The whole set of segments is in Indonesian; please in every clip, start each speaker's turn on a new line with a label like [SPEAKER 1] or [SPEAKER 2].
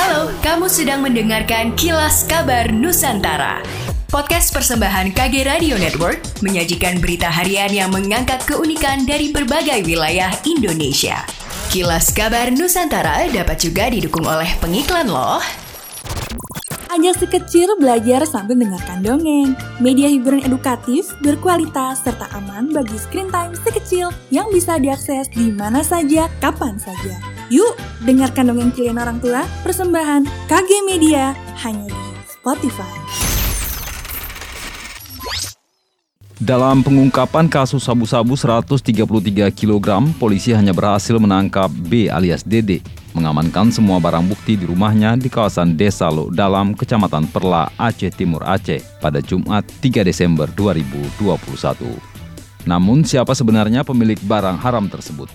[SPEAKER 1] Halo, kamu sedang mendengarkan Kilas Kabar Nusantara. Podcast persembahan KG Radio Network menyajikan berita harian yang mengangkat keunikan dari berbagai wilayah Indonesia. Kilas Kabar Nusantara dapat juga didukung oleh pengiklan loh.
[SPEAKER 2] Ajak si kecil belajar sambil mendengarkan dongeng. Media hiburan edukatif, berkualitas, serta aman bagi screen time si kecil yang bisa diakses di mana saja, kapan saja. Yuk, dengarkan dongeng kalian orang tua, persembahan KG Media, hanya di Spotify.
[SPEAKER 3] Dalam pengungkapan kasus sabu-sabu 133 kg, polisi hanya berhasil menangkap B alias Dede mengamankan semua barang bukti di rumahnya di kawasan Desa Lo Dalam, Kecamatan Perla, Aceh Timur Aceh pada Jumat 3 Desember 2021. Namun siapa sebenarnya pemilik barang haram tersebut?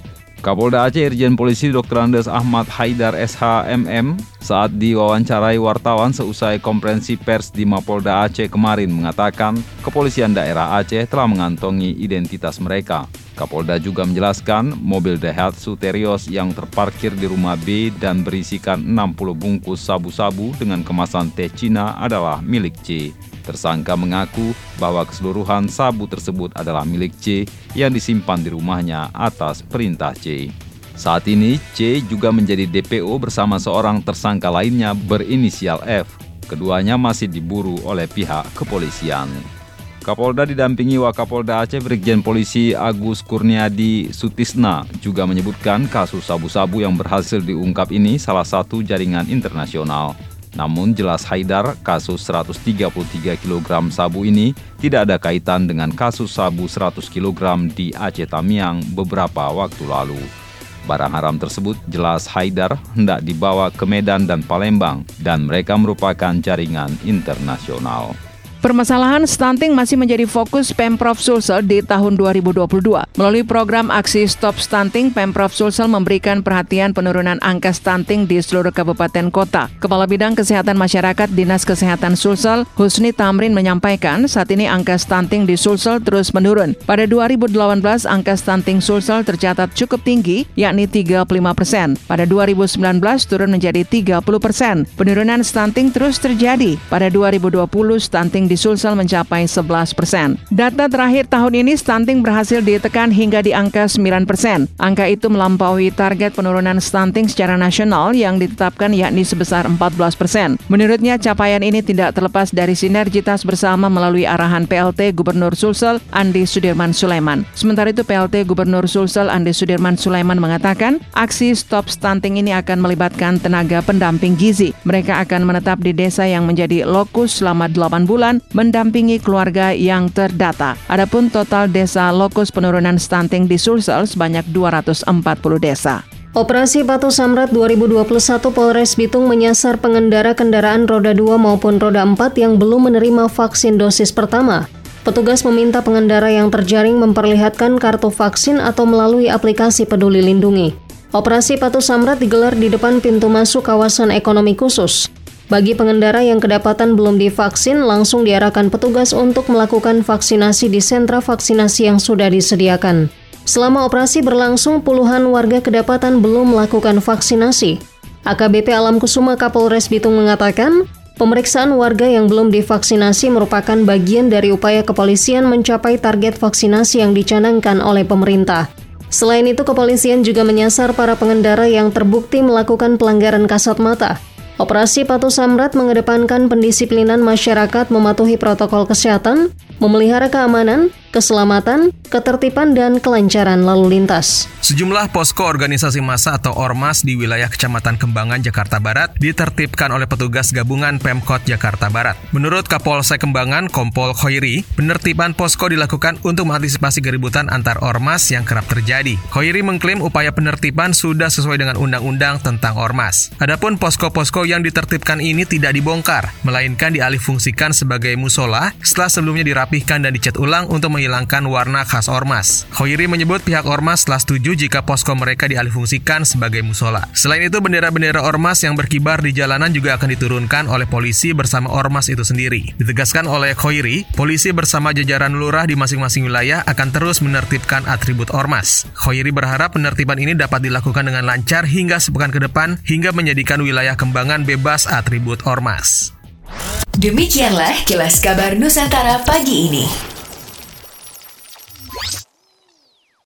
[SPEAKER 3] Kapolda Aceh Irjen Polisi Dr. Andes Ahmad Haidar SHMM saat diwawancarai wartawan seusai konferensi pers di Mapolda Aceh kemarin mengatakan kepolisian daerah Aceh telah mengantongi identitas mereka. Kapolda juga menjelaskan mobil Daihatsu Terios yang terparkir di rumah B dan berisikan 60 bungkus sabu-sabu dengan kemasan teh Cina adalah milik C. Tersangka mengaku bahwa keseluruhan sabu tersebut adalah milik C yang disimpan di rumahnya atas perintah C. Saat ini, C juga menjadi DPO bersama seorang tersangka lainnya berinisial F. Keduanya masih diburu oleh pihak kepolisian. Kapolda didampingi Wakapolda Aceh Brigjen Polisi Agus Kurniadi Sutisna juga menyebutkan kasus sabu-sabu yang berhasil diungkap ini salah satu jaringan internasional. Namun jelas Haidar, kasus 133 kg sabu ini tidak ada kaitan dengan kasus sabu 100 kg di Aceh Tamiang beberapa waktu lalu. Barang haram tersebut jelas Haidar hendak dibawa ke Medan dan Palembang dan mereka merupakan jaringan internasional.
[SPEAKER 4] Permasalahan stunting masih menjadi fokus Pemprov Sulsel di tahun 2022. Melalui program aksi Stop Stunting, Pemprov Sulsel memberikan perhatian penurunan angka stunting di seluruh kabupaten kota. Kepala Bidang Kesehatan Masyarakat Dinas Kesehatan Sulsel, Husni Tamrin menyampaikan saat ini angka stunting di Sulsel terus menurun. Pada 2018, angka stunting Sulsel tercatat cukup tinggi, yakni 35 persen. Pada 2019 turun menjadi 30 persen. Penurunan stunting terus terjadi. Pada 2020, stunting di di Sulsel mencapai 11 persen. Data terakhir tahun ini stunting berhasil ditekan hingga di angka 9 persen. Angka itu melampaui target penurunan stunting secara nasional yang ditetapkan yakni sebesar 14 persen. Menurutnya capaian ini tidak terlepas dari sinergitas bersama melalui arahan PLT Gubernur Sulsel Andi Sudirman Sulaiman. Sementara itu PLT Gubernur Sulsel Andi Sudirman Sulaiman mengatakan aksi stop stunting ini akan melibatkan tenaga pendamping gizi. Mereka akan menetap di desa yang menjadi lokus selama 8 bulan mendampingi keluarga yang terdata. Adapun total desa lokus penurunan stunting di Sulsel sebanyak 240 desa.
[SPEAKER 5] Operasi Batu Samrat 2021 Polres Bitung menyasar pengendara kendaraan roda 2 maupun roda 4 yang belum menerima vaksin dosis pertama. Petugas meminta pengendara yang terjaring memperlihatkan kartu vaksin atau melalui aplikasi Peduli Lindungi. Operasi Patu Samrat digelar di depan pintu masuk kawasan ekonomi khusus. Bagi pengendara yang kedapatan belum divaksin, langsung diarahkan petugas untuk melakukan vaksinasi di sentra vaksinasi yang sudah disediakan. Selama operasi berlangsung, puluhan warga kedapatan belum melakukan vaksinasi. AKBP Alam Kusuma Kapolres Bitung mengatakan, pemeriksaan warga yang belum divaksinasi merupakan bagian dari upaya kepolisian mencapai target vaksinasi yang dicanangkan oleh pemerintah. Selain itu, kepolisian juga menyasar para pengendara yang terbukti melakukan pelanggaran kasat mata, Operasi Patu Samrat mengedepankan pendisiplinan masyarakat mematuhi protokol kesehatan, memelihara keamanan, keselamatan, ketertiban, dan kelancaran lalu lintas.
[SPEAKER 6] Sejumlah posko organisasi massa atau ormas di wilayah Kecamatan Kembangan, Jakarta Barat ditertibkan oleh petugas gabungan Pemkot Jakarta Barat. Menurut Kapolsek Kembangan, Kompol Khoiri, penertiban posko dilakukan untuk mengantisipasi keributan antar ormas yang kerap terjadi. Khoiri mengklaim upaya penertiban sudah sesuai dengan undang-undang tentang ormas. Adapun posko-posko yang ditertibkan ini tidak dibongkar, melainkan dialihfungsikan sebagai musola setelah sebelumnya dirapihkan dan dicat ulang untuk menghilangkan warna khas ormas. Khoiri menyebut pihak ormas telah setuju jika posko mereka dialihfungsikan sebagai musola. Selain itu, bendera-bendera ormas yang berkibar di jalanan juga akan diturunkan oleh polisi bersama ormas itu sendiri. Ditegaskan oleh Khoiri, polisi bersama jajaran lurah di masing-masing wilayah akan terus menertibkan atribut ormas. Khoiri berharap penertiban ini dapat dilakukan dengan lancar hingga sepekan ke depan hingga menjadikan wilayah kembangan bebas atribut ormas.
[SPEAKER 1] Demikianlah kilas kabar Nusantara pagi ini.